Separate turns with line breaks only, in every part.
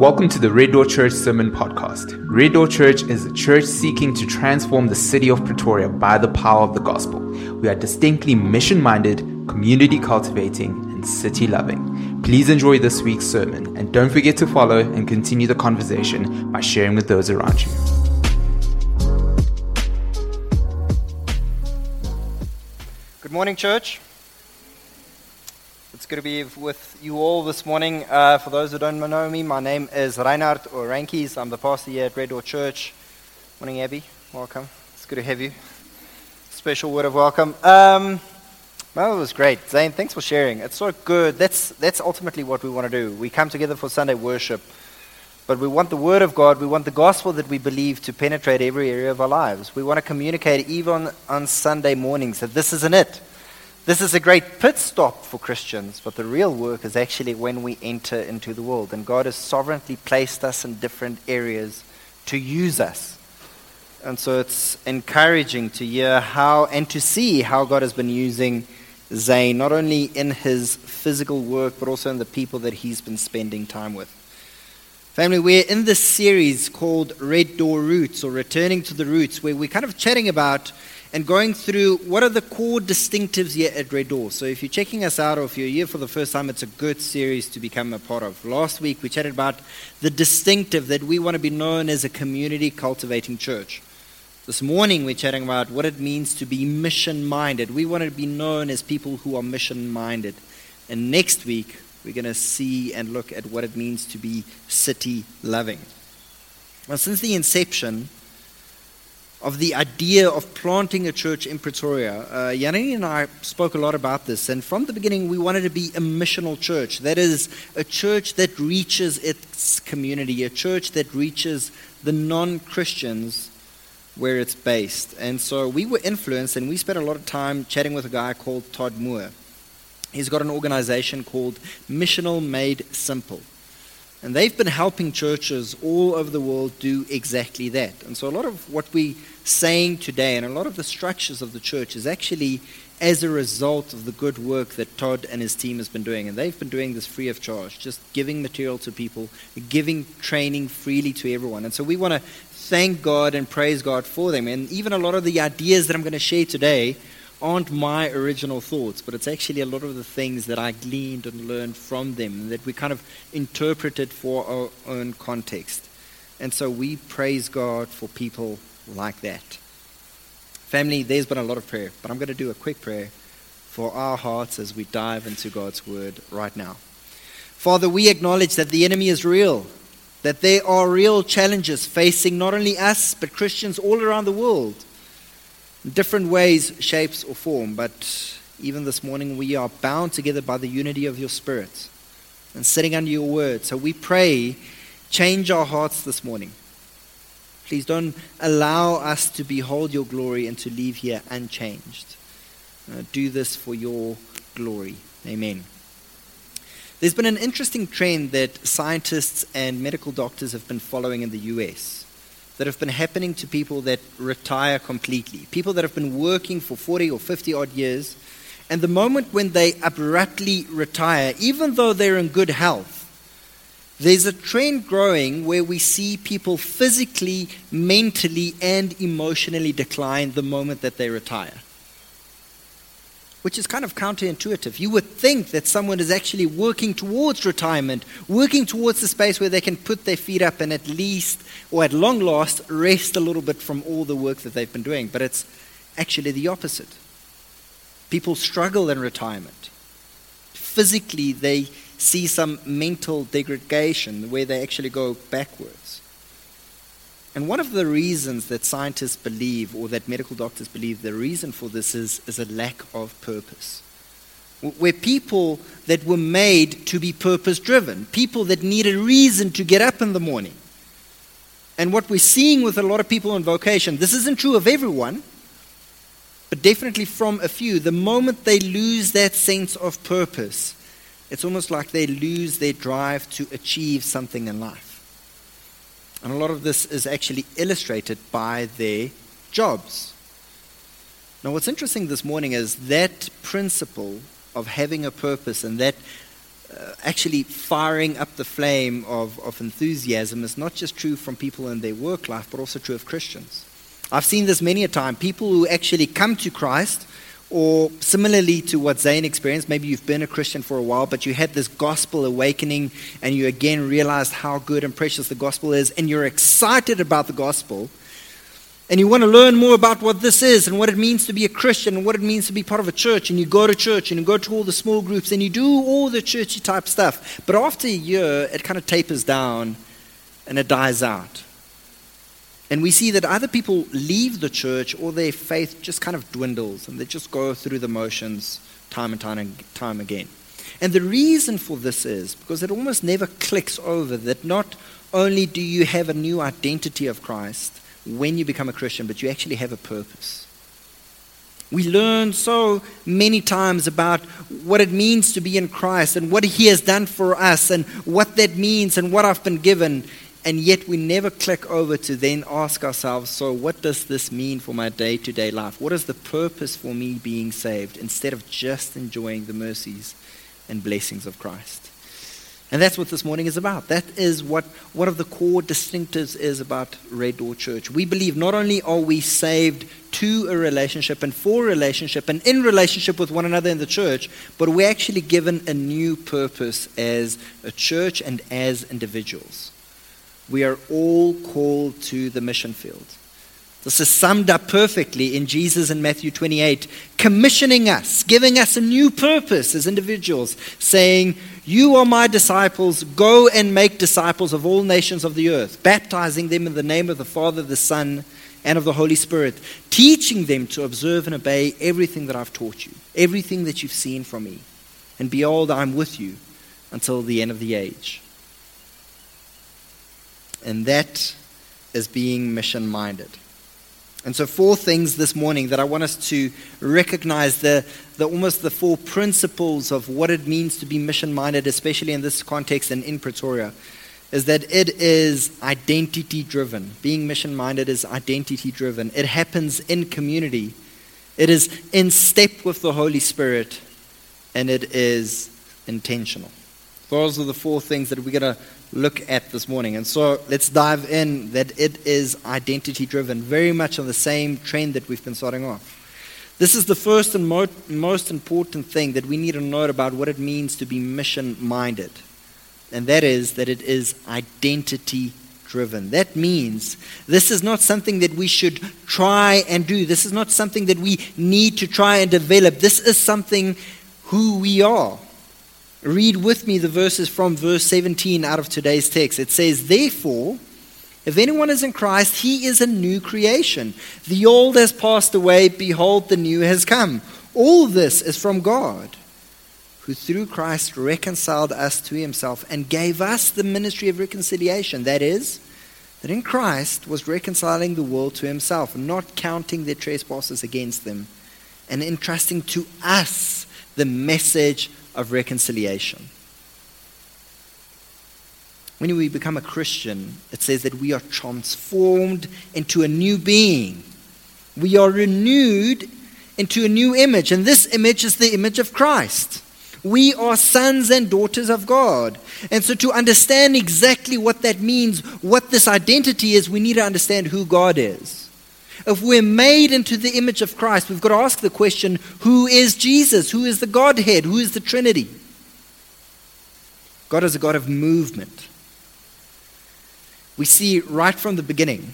Welcome to the Red Door Church Sermon Podcast. Red Door Church is a church seeking to transform the city of Pretoria by the power of the gospel. We are distinctly mission minded, community cultivating, and city loving. Please enjoy this week's sermon and don't forget to follow and continue the conversation by sharing with those around you.
Good morning, church. Good to be with you all this morning. Uh, for those who don't know me, my name is Reinhard Orankis. I'm the pastor here at Red Door Church. Morning, Abby. Welcome. It's good to have you. Special word of welcome. Um, well, it was great. Zane, thanks for sharing. It's so good. That's, that's ultimately what we want to do. We come together for Sunday worship, but we want the Word of God, we want the gospel that we believe to penetrate every area of our lives. We want to communicate even on Sunday mornings that this isn't it. This is a great pit stop for Christians, but the real work is actually when we enter into the world. And God has sovereignly placed us in different areas to use us. And so it's encouraging to hear how and to see how God has been using Zane, not only in his physical work, but also in the people that he's been spending time with. Family, we're in this series called Red Door Roots or Returning to the Roots, where we're kind of chatting about and going through what are the core distinctives here at Red Door. So if you're checking us out or if you're here for the first time, it's a good series to become a part of. Last week we chatted about the distinctive that we want to be known as a community cultivating church. This morning we're chatting about what it means to be mission minded. We want to be known as people who are mission minded. And next week we're going to see and look at what it means to be city loving. Well, since the inception, of the idea of planting a church in Pretoria. Uh, and I spoke a lot about this, and from the beginning, we wanted to be a missional church. That is, a church that reaches its community, a church that reaches the non Christians where it's based. And so we were influenced, and we spent a lot of time chatting with a guy called Todd Moore. He's got an organization called Missional Made Simple. And they've been helping churches all over the world do exactly that. And so a lot of what we're saying today and a lot of the structures of the church is actually as a result of the good work that Todd and his team has been doing. And they've been doing this free of charge, just giving material to people, giving training freely to everyone. And so we want to thank God and praise God for them. And even a lot of the ideas that I'm going to share today aren't my original thoughts, but it's actually a lot of the things that I gleaned and learned from them that we kind of interpreted for our own context. And so we praise God for people like that. Family, there's been a lot of prayer, but I'm going to do a quick prayer for our hearts as we dive into God's word right now. Father, we acknowledge that the enemy is real, that there are real challenges facing not only us, but Christians all around the world different ways, shapes, or form, but even this morning we are bound together by the unity of your Spirit and sitting under your word. So we pray, change our hearts this morning. Please don't allow us to behold your glory and to leave here unchanged. Uh, do this for your glory. Amen. There's been an interesting trend that scientists and medical doctors have been following in the US that have been happening to people that retire completely, people that have been working for 40 or 50 odd years, and the moment when they abruptly retire, even though they're in good health, there's a trend growing where we see people physically, mentally, and emotionally decline the moment that they retire which is kind of counterintuitive. You would think that someone is actually working towards retirement, working towards the space where they can put their feet up and at least, or at long last, rest a little bit from all the work that they've been doing. But it's actually the opposite. People struggle in retirement. Physically, they see some mental degradation where they actually go backwards. And one of the reasons that scientists believe, or that medical doctors believe, the reason for this is, is a lack of purpose. Where people that were made to be purpose driven, people that need a reason to get up in the morning. And what we're seeing with a lot of people in vocation, this isn't true of everyone, but definitely from a few, the moment they lose that sense of purpose, it's almost like they lose their drive to achieve something in life. And a lot of this is actually illustrated by their jobs. Now, what's interesting this morning is that principle of having a purpose and that uh, actually firing up the flame of, of enthusiasm is not just true from people in their work life, but also true of Christians. I've seen this many a time. People who actually come to Christ, or similarly to what Zane experienced, maybe you've been a Christian for a while, but you had this gospel awakening and you again realized how good and precious the gospel is, and you're excited about the gospel and you want to learn more about what this is and what it means to be a Christian and what it means to be part of a church, and you go to church and you go to all the small groups and you do all the churchy type stuff. But after a year, it kind of tapers down and it dies out. And we see that either people leave the church or their faith just kind of dwindles and they just go through the motions time and time and time again. And the reason for this is because it almost never clicks over that not only do you have a new identity of Christ, when you become a Christian, but you actually have a purpose. We learn so many times about what it means to be in Christ and what He has done for us and what that means and what I've been given. And yet we never click over to then ask ourselves so, what does this mean for my day to day life? What is the purpose for me being saved instead of just enjoying the mercies and blessings of Christ? And that's what this morning is about. That is what one of the core distinctives is about Red Door Church. We believe not only are we saved to a relationship and for a relationship and in relationship with one another in the church, but we're actually given a new purpose as a church and as individuals. We are all called to the mission field. This is summed up perfectly in Jesus in Matthew 28, commissioning us, giving us a new purpose as individuals, saying, You are my disciples, go and make disciples of all nations of the earth, baptizing them in the name of the Father, the Son, and of the Holy Spirit, teaching them to observe and obey everything that I've taught you, everything that you've seen from me. And behold, I'm with you until the end of the age. And that is being mission minded. And so, four things this morning that I want us to recognize the, the almost the four principles of what it means to be mission minded, especially in this context and in Pretoria, is that it is identity driven. Being mission minded is identity driven. It happens in community, it is in step with the Holy Spirit, and it is intentional. Those are the four things that we're going to look at this morning. And so let's dive in that it is identity driven, very much on the same trend that we've been starting off. This is the first and mo- most important thing that we need to know about what it means to be mission minded. And that is that it is identity driven. That means this is not something that we should try and do. This is not something that we need to try and develop. This is something who we are. Read with me the verses from verse 17 out of today's text. It says, Therefore, if anyone is in Christ, he is a new creation. The old has passed away, behold, the new has come. All this is from God, who through Christ reconciled us to himself and gave us the ministry of reconciliation. That is, that in Christ was reconciling the world to himself, not counting their trespasses against them, and entrusting to us the message of reconciliation. When we become a Christian, it says that we are transformed into a new being. We are renewed into a new image, and this image is the image of Christ. We are sons and daughters of God. And so, to understand exactly what that means, what this identity is, we need to understand who God is. If we're made into the image of Christ, we've got to ask the question who is Jesus? Who is the Godhead? Who is the Trinity? God is a God of movement. We see right from the beginning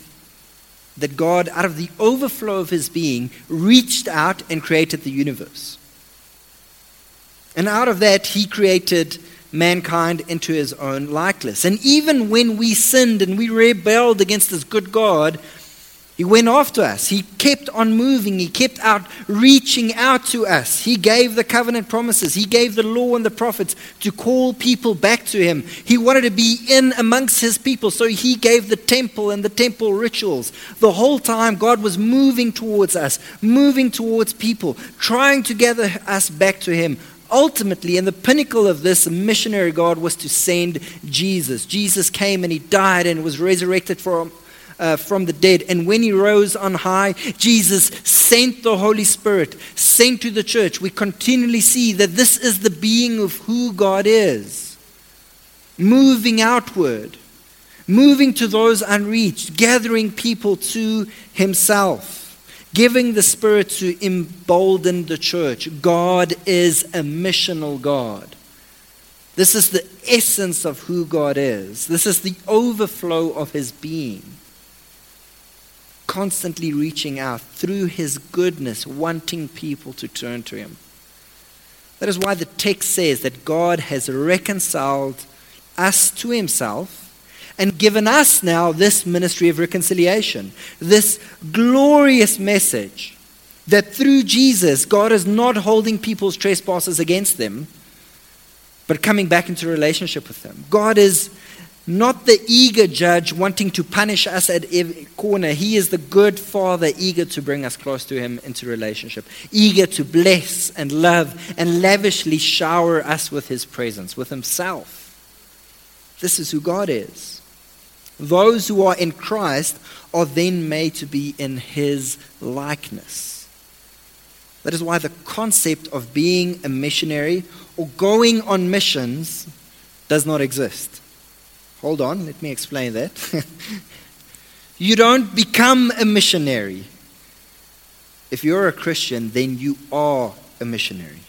that God, out of the overflow of his being, reached out and created the universe. And out of that, he created mankind into his own likeness. And even when we sinned and we rebelled against this good God, he went after us. He kept on moving. He kept out reaching out to us. He gave the covenant promises. He gave the law and the prophets to call people back to him. He wanted to be in amongst his people, so he gave the temple and the temple rituals. The whole time, God was moving towards us, moving towards people, trying to gather us back to him. Ultimately, and the pinnacle of this missionary God was to send Jesus. Jesus came and he died and was resurrected for uh, from the dead. And when he rose on high, Jesus sent the Holy Spirit, sent to the church. We continually see that this is the being of who God is, moving outward, moving to those unreached, gathering people to himself. Giving the Spirit to embolden the church. God is a missional God. This is the essence of who God is. This is the overflow of his being constantly reaching out through his goodness, wanting people to turn to him. That is why the text says that God has reconciled us to himself and given us now this ministry of reconciliation, this glorious message that through Jesus, God is not holding people's trespasses against them, but coming back into relationship with them. God is not the eager judge wanting to punish us at every corner. He is the good father, eager to bring us close to him into relationship, eager to bless and love and lavishly shower us with his presence, with himself. This is who God is. Those who are in Christ are then made to be in his likeness. That is why the concept of being a missionary or going on missions does not exist. Hold on, let me explain that. you don't become a missionary. If you're a Christian, then you are a missionary.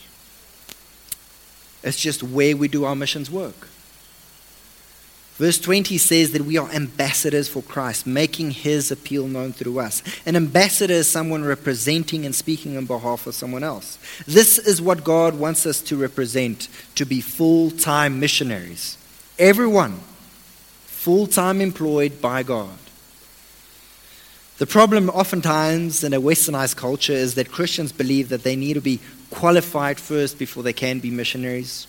It's just where we do our missions work. Verse 20 says that we are ambassadors for Christ, making his appeal known through us. An ambassador is someone representing and speaking on behalf of someone else. This is what God wants us to represent to be full time missionaries. Everyone full time employed by God. The problem, oftentimes, in a westernized culture is that Christians believe that they need to be qualified first before they can be missionaries.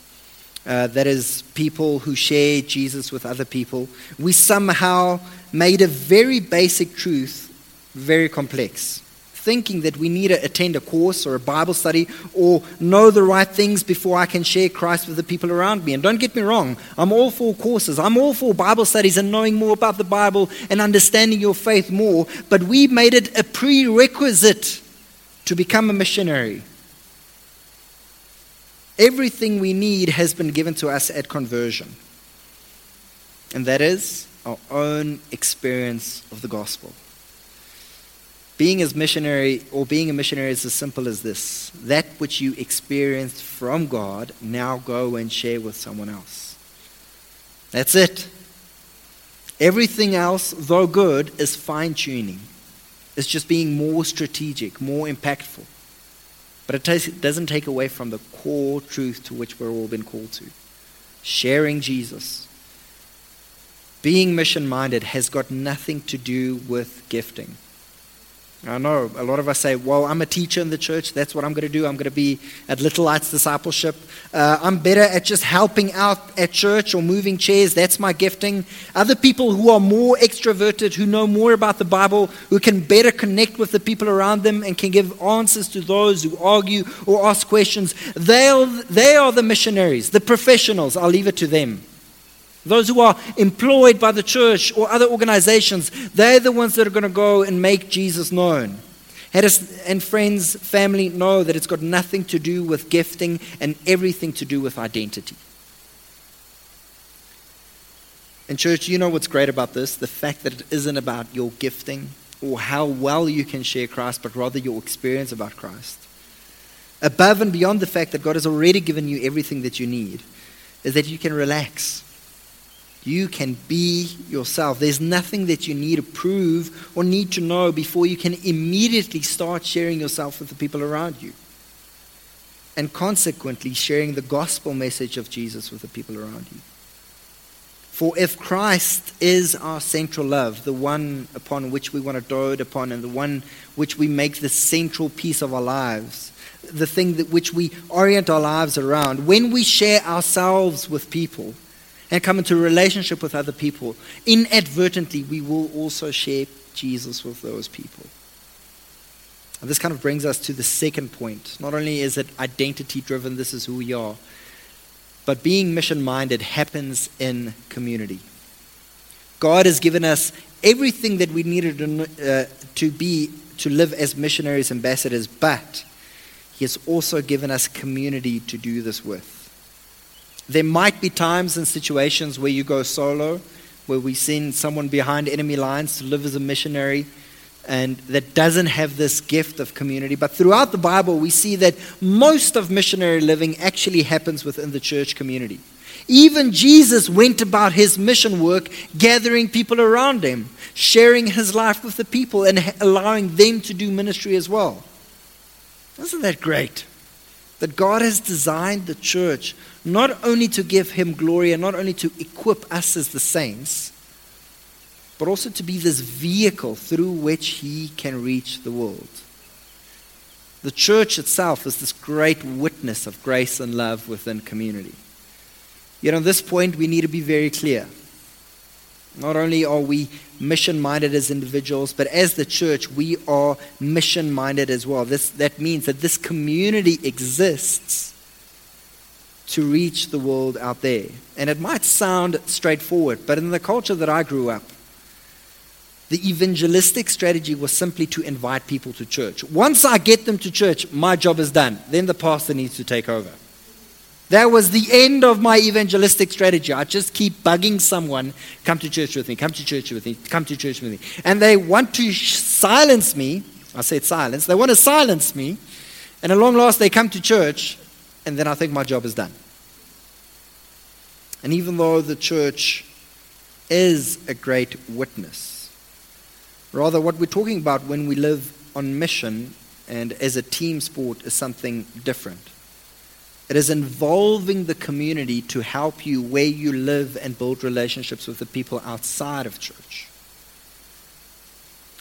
Uh, that is, people who share Jesus with other people. We somehow made a very basic truth very complex thinking that we need to attend a course or a Bible study or know the right things before I can share Christ with the people around me. And don't get me wrong, I'm all for courses, I'm all for Bible studies and knowing more about the Bible and understanding your faith more, but we made it a prerequisite to become a missionary. Everything we need has been given to us at conversion, and that is our own experience of the gospel. Being as missionary or being a missionary is as simple as this. That which you experienced from God, now go and share with someone else. That's it. Everything else, though good, is fine tuning. It's just being more strategic, more impactful. But it, it doesn't take away from the core truth to which we're all been called to sharing Jesus. Being mission minded has got nothing to do with gifting. I know a lot of us say, well, I'm a teacher in the church. That's what I'm going to do. I'm going to be at Little Lights Discipleship. Uh, I'm better at just helping out at church or moving chairs. That's my gifting. Other people who are more extroverted, who know more about the Bible, who can better connect with the people around them and can give answers to those who argue or ask questions, they they are the missionaries, the professionals. I'll leave it to them. Those who are employed by the church or other organizations, they're the ones that are going to go and make Jesus known. And friends, family, know that it's got nothing to do with gifting and everything to do with identity. And, church, you know what's great about this? The fact that it isn't about your gifting or how well you can share Christ, but rather your experience about Christ. Above and beyond the fact that God has already given you everything that you need, is that you can relax you can be yourself. There's nothing that you need to prove or need to know before you can immediately start sharing yourself with the people around you. And consequently, sharing the gospel message of Jesus with the people around you. For if Christ is our central love, the one upon which we want to dote upon, and the one which we make the central piece of our lives, the thing that which we orient our lives around, when we share ourselves with people, and come into a relationship with other people, inadvertently we will also share Jesus with those people. And this kind of brings us to the second point. Not only is it identity driven, this is who we are, but being mission minded happens in community. God has given us everything that we needed to, uh, to be to live as missionaries, ambassadors, but He has also given us community to do this with. There might be times and situations where you go solo, where we send someone behind enemy lines to live as a missionary and that doesn't have this gift of community. But throughout the Bible, we see that most of missionary living actually happens within the church community. Even Jesus went about his mission work gathering people around him, sharing his life with the people, and allowing them to do ministry as well. Isn't that great? That God has designed the church not only to give him glory and not only to equip us as the saints, but also to be this vehicle through which he can reach the world. The church itself is this great witness of grace and love within community. Yet on this point, we need to be very clear. Not only are we mission minded as individuals, but as the church, we are mission minded as well. This, that means that this community exists to reach the world out there. And it might sound straightforward, but in the culture that I grew up, the evangelistic strategy was simply to invite people to church. Once I get them to church, my job is done. Then the pastor needs to take over. That was the end of my evangelistic strategy. I just keep bugging someone, come to church with me, come to church with me, come to church with me. And they want to silence me. I said silence. They want to silence me. And at long last, they come to church, and then I think my job is done. And even though the church is a great witness, Rather, what we're talking about when we live on mission and as a team sport is something different. It is involving the community to help you where you live and build relationships with the people outside of church.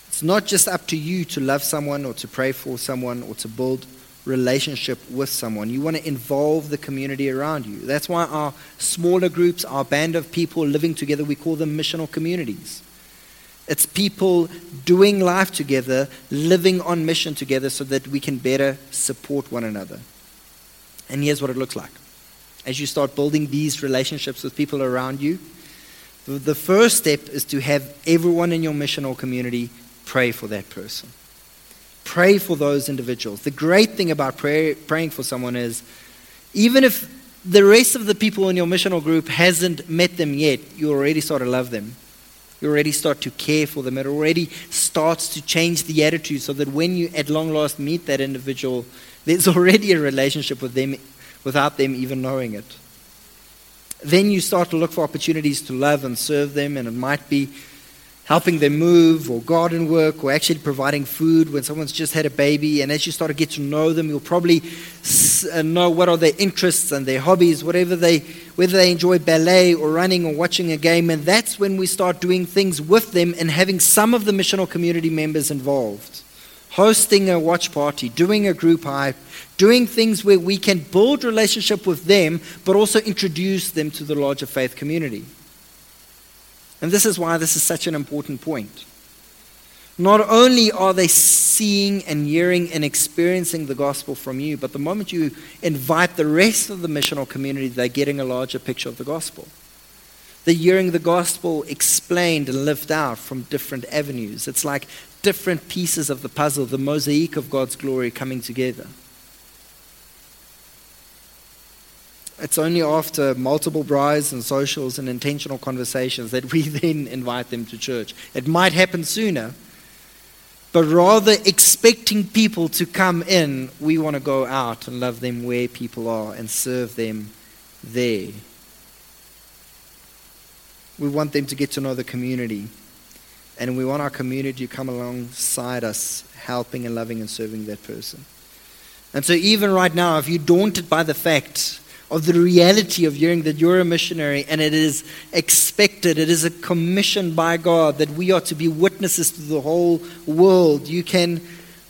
It's not just up to you to love someone or to pray for someone or to build relationship with someone. You want to involve the community around you. That's why our smaller groups, our band of people living together, we call them missional communities. It's people doing life together, living on mission together so that we can better support one another. And here's what it looks like. As you start building these relationships with people around you, the first step is to have everyone in your missional community pray for that person. Pray for those individuals. The great thing about pray, praying for someone is even if the rest of the people in your missional group hasn't met them yet, you already sort of love them you already start to care for them. It already starts to change the attitude so that when you at long last meet that individual, there's already a relationship with them without them even knowing it. Then you start to look for opportunities to love and serve them, and it might be helping them move or garden work or actually providing food when someone's just had a baby. And as you start to get to know them, you'll probably uh, know what are their interests and their hobbies, whatever they, whether they enjoy ballet or running or watching a game. And that's when we start doing things with them and having some of the missional community members involved. Hosting a watch party, doing a group hype, doing things where we can build relationship with them, but also introduce them to the larger faith community. And this is why this is such an important point. Not only are they seeing and hearing and experiencing the gospel from you, but the moment you invite the rest of the missional community, they're getting a larger picture of the gospel. They're hearing the gospel explained and lived out from different avenues. It's like different pieces of the puzzle, the mosaic of God's glory coming together. It's only after multiple braais and socials and intentional conversations that we then invite them to church. It might happen sooner, but rather expecting people to come in, we want to go out and love them where people are and serve them there. We want them to get to know the community. And we want our community to come alongside us, helping and loving and serving that person. And so, even right now, if you're daunted by the fact of the reality of hearing that you're a missionary and it is expected, it is a commission by God that we are to be witnesses to the whole world, you can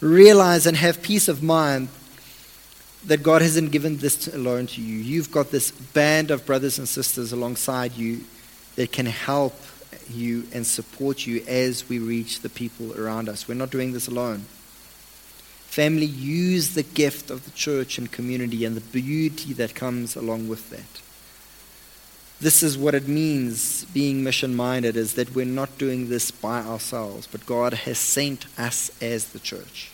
realize and have peace of mind that God hasn't given this alone to you. You've got this band of brothers and sisters alongside you that can help you and support you as we reach the people around us. We're not doing this alone. Family, use the gift of the church and community and the beauty that comes along with that. This is what it means being mission minded is that we're not doing this by ourselves, but God has sent us as the church.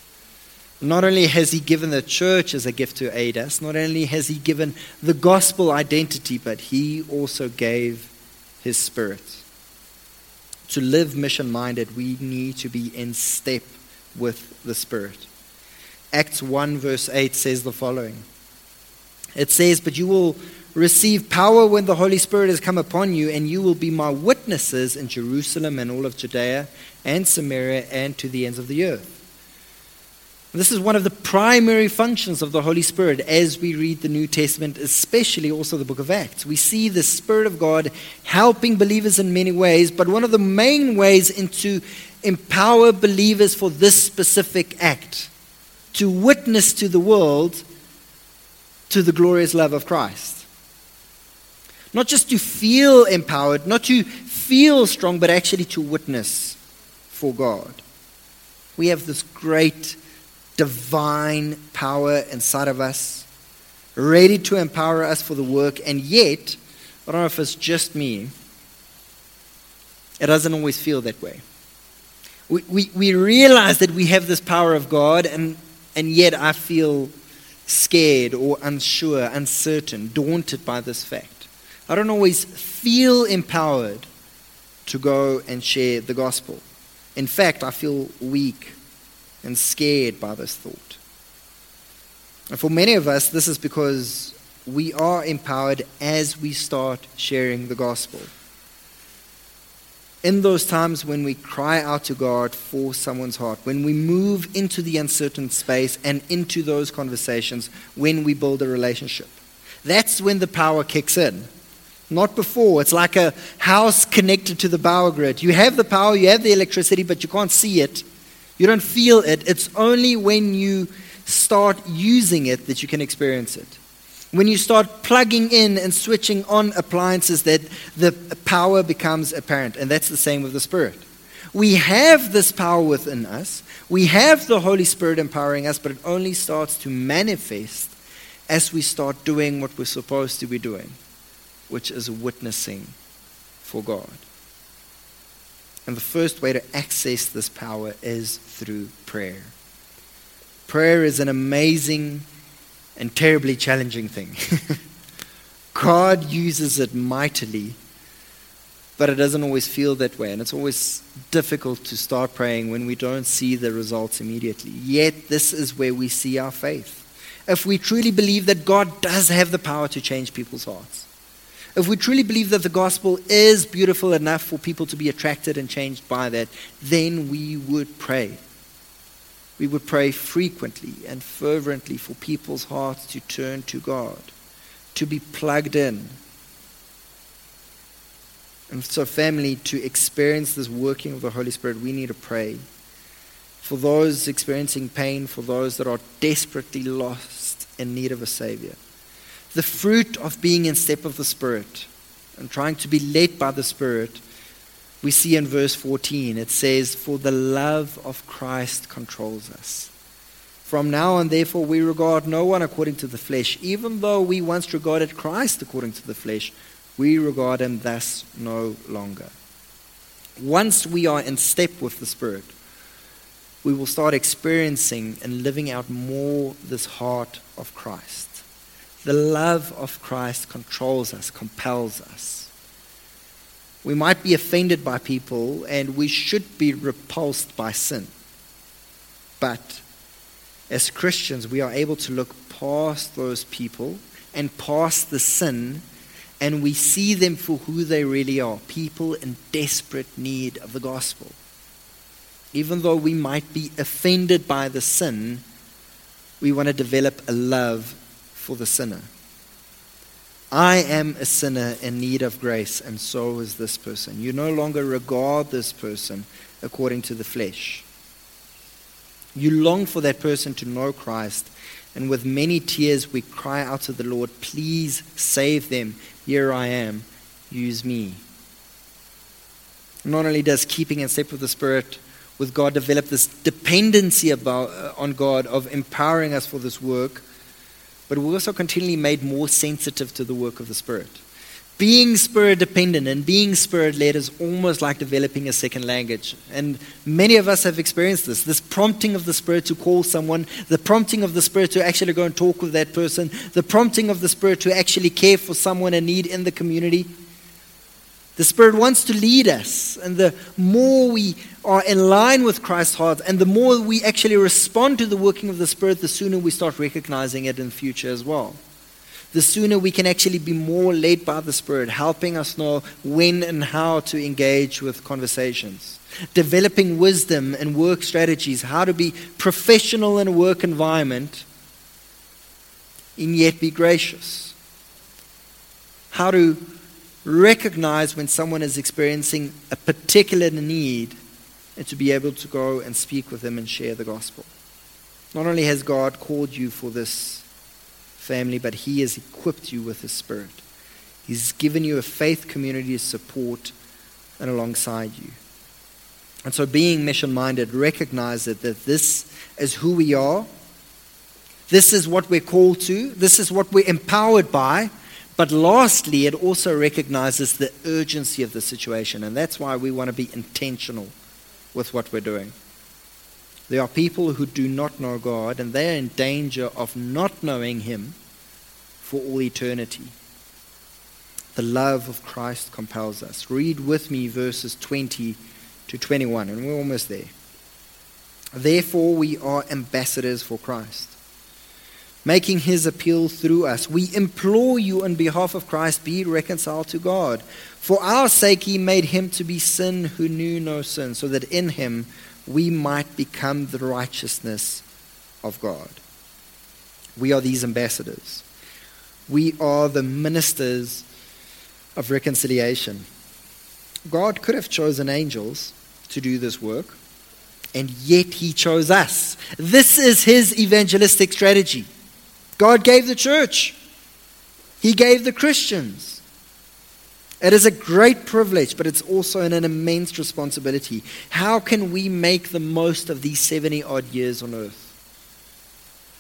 Not only has He given the church as a gift to aid us, not only has He given the gospel identity, but He also gave His Spirit. To live mission minded, we need to be in step with the Spirit. Acts 1, verse 8 says the following It says, But you will receive power when the Holy Spirit has come upon you, and you will be my witnesses in Jerusalem and all of Judea and Samaria and to the ends of the earth. This is one of the primary functions of the Holy Spirit as we read the New Testament, especially also the book of Acts. We see the Spirit of God helping believers in many ways, but one of the main ways into empower believers for this specific act to witness to the world to the glorious love of Christ. Not just to feel empowered, not to feel strong, but actually to witness for God. We have this great divine power inside of us, ready to empower us for the work, and yet, I don't know if it's just me, it doesn't always feel that way. We, we, we realize that we have this power of God, and, and yet I feel scared or unsure, uncertain, daunted by this fact. I don't always feel empowered to go and share the gospel. In fact, I feel weak and scared by this thought. And for many of us, this is because we are empowered as we start sharing the gospel. In those times when we cry out to God for someone's heart, when we move into the uncertain space and into those conversations, when we build a relationship, that's when the power kicks in. Not before. It's like a house connected to the power grid. You have the power, you have the electricity, but you can't see it you don't feel it. It's only when you start using it that you can experience it. When you start plugging in and switching on appliances, that the power becomes apparent. And that's the same with the Spirit. We have this power within us. We have the Holy Spirit empowering us, but it only starts to manifest as we start doing what we're supposed to be doing, which is witnessing for God. And the first way to access this power is through prayer. Prayer is an amazing and terribly challenging thing. God uses it mightily, but it doesn't always feel that way. And it's always difficult to start praying when we don't see the results immediately. Yet, this is where we see our faith. If we truly believe that God does have the power to change people's hearts, if we truly believe that the gospel is beautiful enough for people to be attracted and changed by that, then we would pray. We would pray frequently and fervently for people's hearts to turn to God, to be plugged in. And so, family, to experience this working of the Holy Spirit, we need to pray. For those experiencing pain, for those that are desperately lost in need of a Savior the fruit of being in step of the Spirit and trying to be led by the Spirit, we see in verse 14. It says, For the love of Christ controls us. From now on, therefore, we regard no one according to the flesh. Even though we once regarded Christ according to the flesh, we regard him thus no longer. Once we are in step with the Spirit, we will start experiencing and living out more this heart of Christ. The love of Christ controls us, compels us. We might be offended by people and we should be repulsed by sin. But as Christians, we are able to look past those people and past the sin and we see them for who they really are people in desperate need of the gospel. Even though we might be offended by the sin, we want to develop a love for the sinner. I am a sinner in need of grace, and so is this person. You no longer regard this person according to the flesh. You long for that person to know Christ, and with many tears we cry out to the Lord, Please save them. Here I am. Use me. Not only does keeping in step with the Spirit with God develop this dependency about, uh, on God of empowering us for this work, but we're also continually made more sensitive to the work of the Spirit. being spirit dependent and being spirit led is almost like developing a second language. And many of us have experienced this this prompting of the spirit to call someone, the prompting of the spirit to actually go and talk with that person, the prompting of the spirit to actually care for someone in need in the community. The Spirit wants to lead us, and the more we are in line with Christ's heart, and the more we actually respond to the working of the Spirit, the sooner we start recognizing it in the future as well the sooner we can actually be more led by the Spirit, helping us know when and how to engage with conversations. Developing wisdom and work strategies, how to be professional in a work environment and yet be gracious. How to recognize when someone is experiencing a particular need and to be able to go and speak with them and share the gospel. Not only has God called you for this family, but He has equipped you with His Spirit. He's given you a faith community to support and alongside you. And so, being mission minded, recognize that, that this is who we are. This is what we're called to. This is what we're empowered by. But lastly, it also recognizes the urgency of the situation. And that's why we want to be intentional with what we're doing. There are people who do not know God, and they are in danger of not knowing Him for all eternity. The love of Christ compels us. Read with me verses 20 to 21, and we're almost there. Therefore, we are ambassadors for Christ, making his appeal through us. We implore you on behalf of Christ, be reconciled to God. For our sake, he made him to be sin who knew no sin, so that in him we might become the righteousness of God. We are these ambassadors. We are the ministers of reconciliation. God could have chosen angels to do this work, and yet He chose us. This is His evangelistic strategy. God gave the church, He gave the Christians. It is a great privilege, but it's also an, an immense responsibility. How can we make the most of these 70 odd years on earth?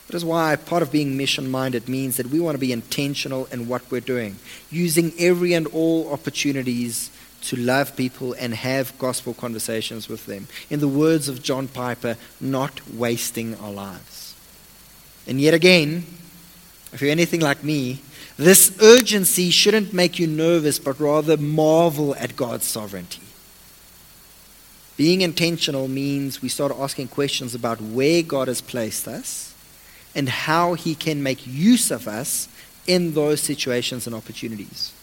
That is why part of being mission minded means that we want to be intentional in what we're doing, using every and all opportunities to love people and have gospel conversations with them. In the words of John Piper, not wasting our lives. And yet again, if you're anything like me, this urgency shouldn't make you nervous, but rather marvel at God's sovereignty. Being intentional means we start asking questions about where God has placed us and how He can make use of us in those situations and opportunities.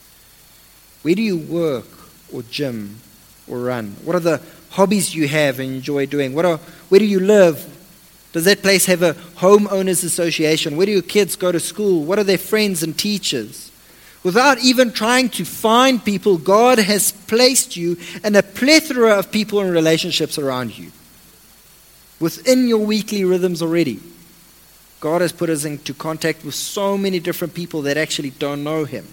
Where do you work or gym or run? What are the hobbies you have and enjoy doing? What are, where do you live? Does that place have a homeowners association? Where do your kids go to school? What are their friends and teachers? Without even trying to find people, God has placed you in a plethora of people and relationships around you. Within your weekly rhythms already. God has put us into contact with so many different people that actually don't know Him.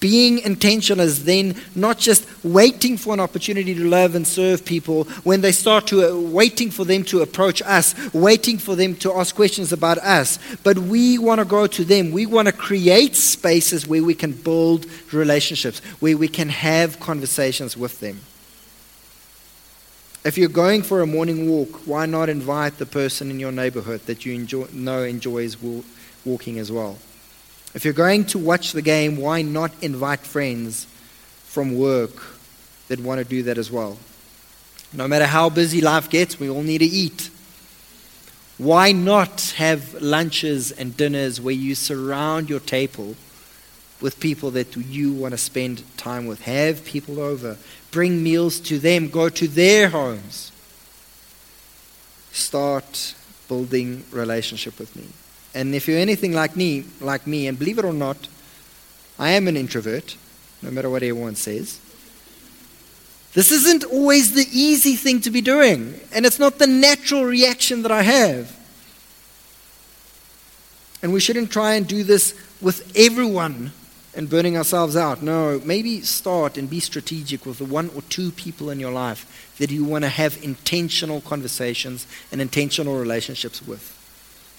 Being intentional is then not just waiting for an opportunity to love and serve people when they start to, uh, waiting for them to approach us, waiting for them to ask questions about us, but we want to go to them. We want to create spaces where we can build relationships, where we can have conversations with them. If you're going for a morning walk, why not invite the person in your neighborhood that you enjoy, know enjoys walking as well? If you're going to watch the game, why not invite friends from work that want to do that as well? No matter how busy life gets, we all need to eat. Why not have lunches and dinners where you surround your table with people that you want to spend time with? Have people over, bring meals to them, go to their homes. Start building relationship with me. And if you're anything like me, like me, and believe it or not, I am an introvert, no matter what everyone says. This isn't always the easy thing to be doing, and it's not the natural reaction that I have. And we shouldn't try and do this with everyone and burning ourselves out. No, maybe start and be strategic with the one or two people in your life that you want to have intentional conversations and intentional relationships with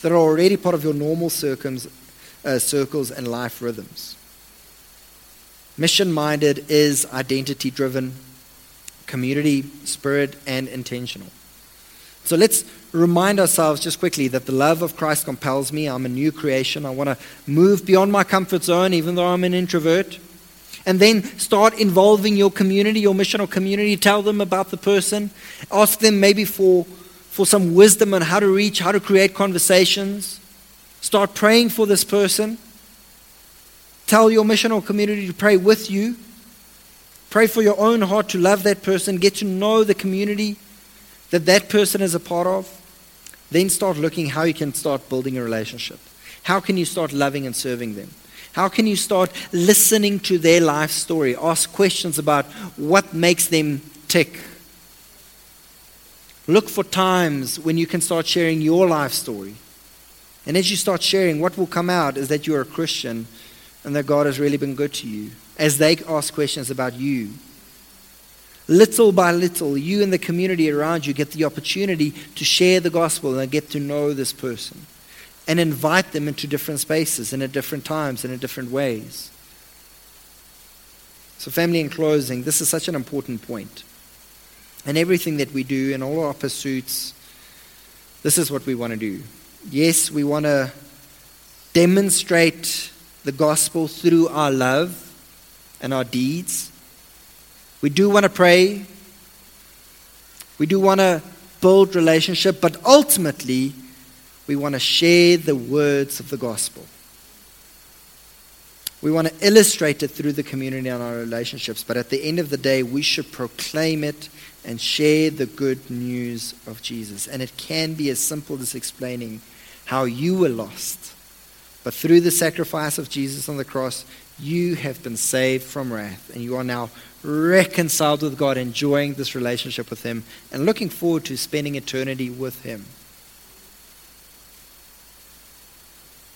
that are already part of your normal circums, uh, circles and life rhythms. Mission minded is identity driven, community, spirit, and intentional. So let's remind ourselves just quickly that the love of Christ compels me. I'm a new creation. I want to move beyond my comfort zone, even though I'm an introvert. And then start involving your community, your missional community. Tell them about the person. Ask them maybe for, for some wisdom on how to reach, how to create conversations. Start praying for this person. Tell your mission or community to pray with you. Pray for your own heart to love that person. Get to know the community that that person is a part of. Then start looking how you can start building a relationship. How can you start loving and serving them? How can you start listening to their life story? Ask questions about what makes them tick. Look for times when you can start sharing your life story. And as you start sharing, what will come out is that you're a Christian and that God has really been good to you as they ask questions about you. Little by little, you and the community around you get the opportunity to share the gospel and get to know this person and invite them into different spaces and at different times and in different ways. So, family, in closing, this is such an important point. And everything that we do and all our pursuits, this is what we want to do. Yes, we want to demonstrate the gospel through our love and our deeds. We do want to pray. We do want to build relationship, but ultimately, we want to share the words of the gospel. We want to illustrate it through the community and our relationships, but at the end of the day, we should proclaim it and share the good news of Jesus. And it can be as simple as explaining how you were lost, but through the sacrifice of Jesus on the cross, you have been saved from wrath, and you are now reconciled with God, enjoying this relationship with Him, and looking forward to spending eternity with Him.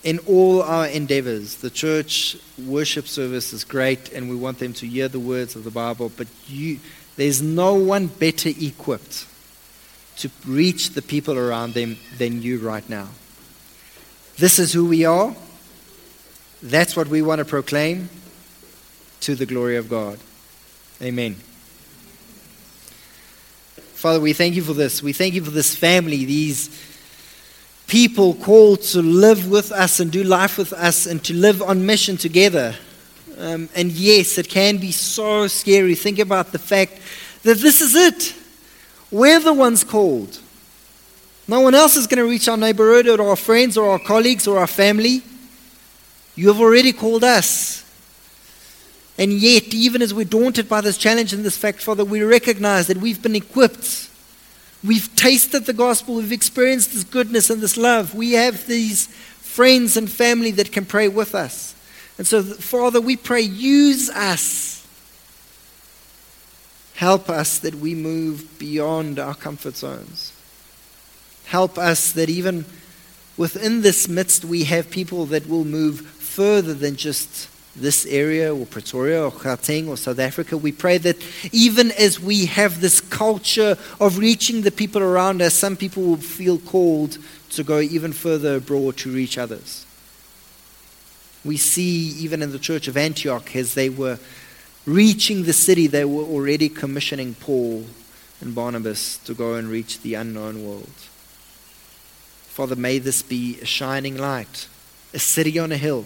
In all our endeavors, the church worship service is great, and we want them to hear the words of the Bible, but you, there's no one better equipped to reach the people around them than you right now. This is who we are. That's what we want to proclaim to the glory of God. Amen. Father, we thank you for this. We thank you for this family, these people called to live with us and do life with us and to live on mission together. Um, and yes, it can be so scary. Think about the fact that this is it. We're the ones called. No one else is going to reach our neighborhood or our friends or our colleagues or our family. You have already called us. And yet, even as we're daunted by this challenge and this fact, Father, we recognize that we've been equipped. We've tasted the gospel. We've experienced this goodness and this love. We have these friends and family that can pray with us. And so, Father, we pray, use us. Help us that we move beyond our comfort zones. Help us that even within this midst, we have people that will move further than just this area or Pretoria or Gauteng or South Africa. We pray that even as we have this culture of reaching the people around us, some people will feel called to go even further abroad to reach others. We see even in the church of Antioch as they were reaching the city, they were already commissioning Paul and Barnabas to go and reach the unknown world. Father, may this be a shining light, a city on a hill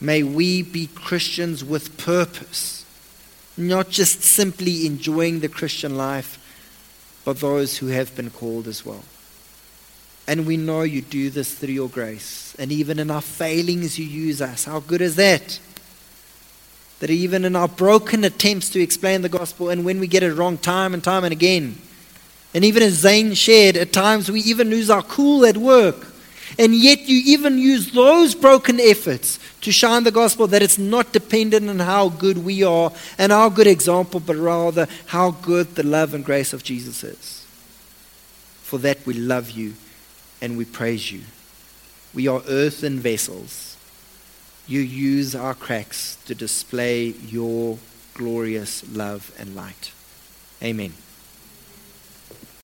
May we be Christians with purpose, not just simply enjoying the Christian life, but those who have been called as well. And we know you do this through your grace. And even in our failings, you use us. How good is that? That even in our broken attempts to explain the gospel, and when we get it wrong time and time and again, and even as Zane shared, at times we even lose our cool at work. And yet you even use those broken efforts to shine the gospel that it's not dependent on how good we are and our good example, but rather how good the love and grace of Jesus is. For that we love you and we praise you. We are earthen vessels. You use our cracks to display your glorious love and light. Amen.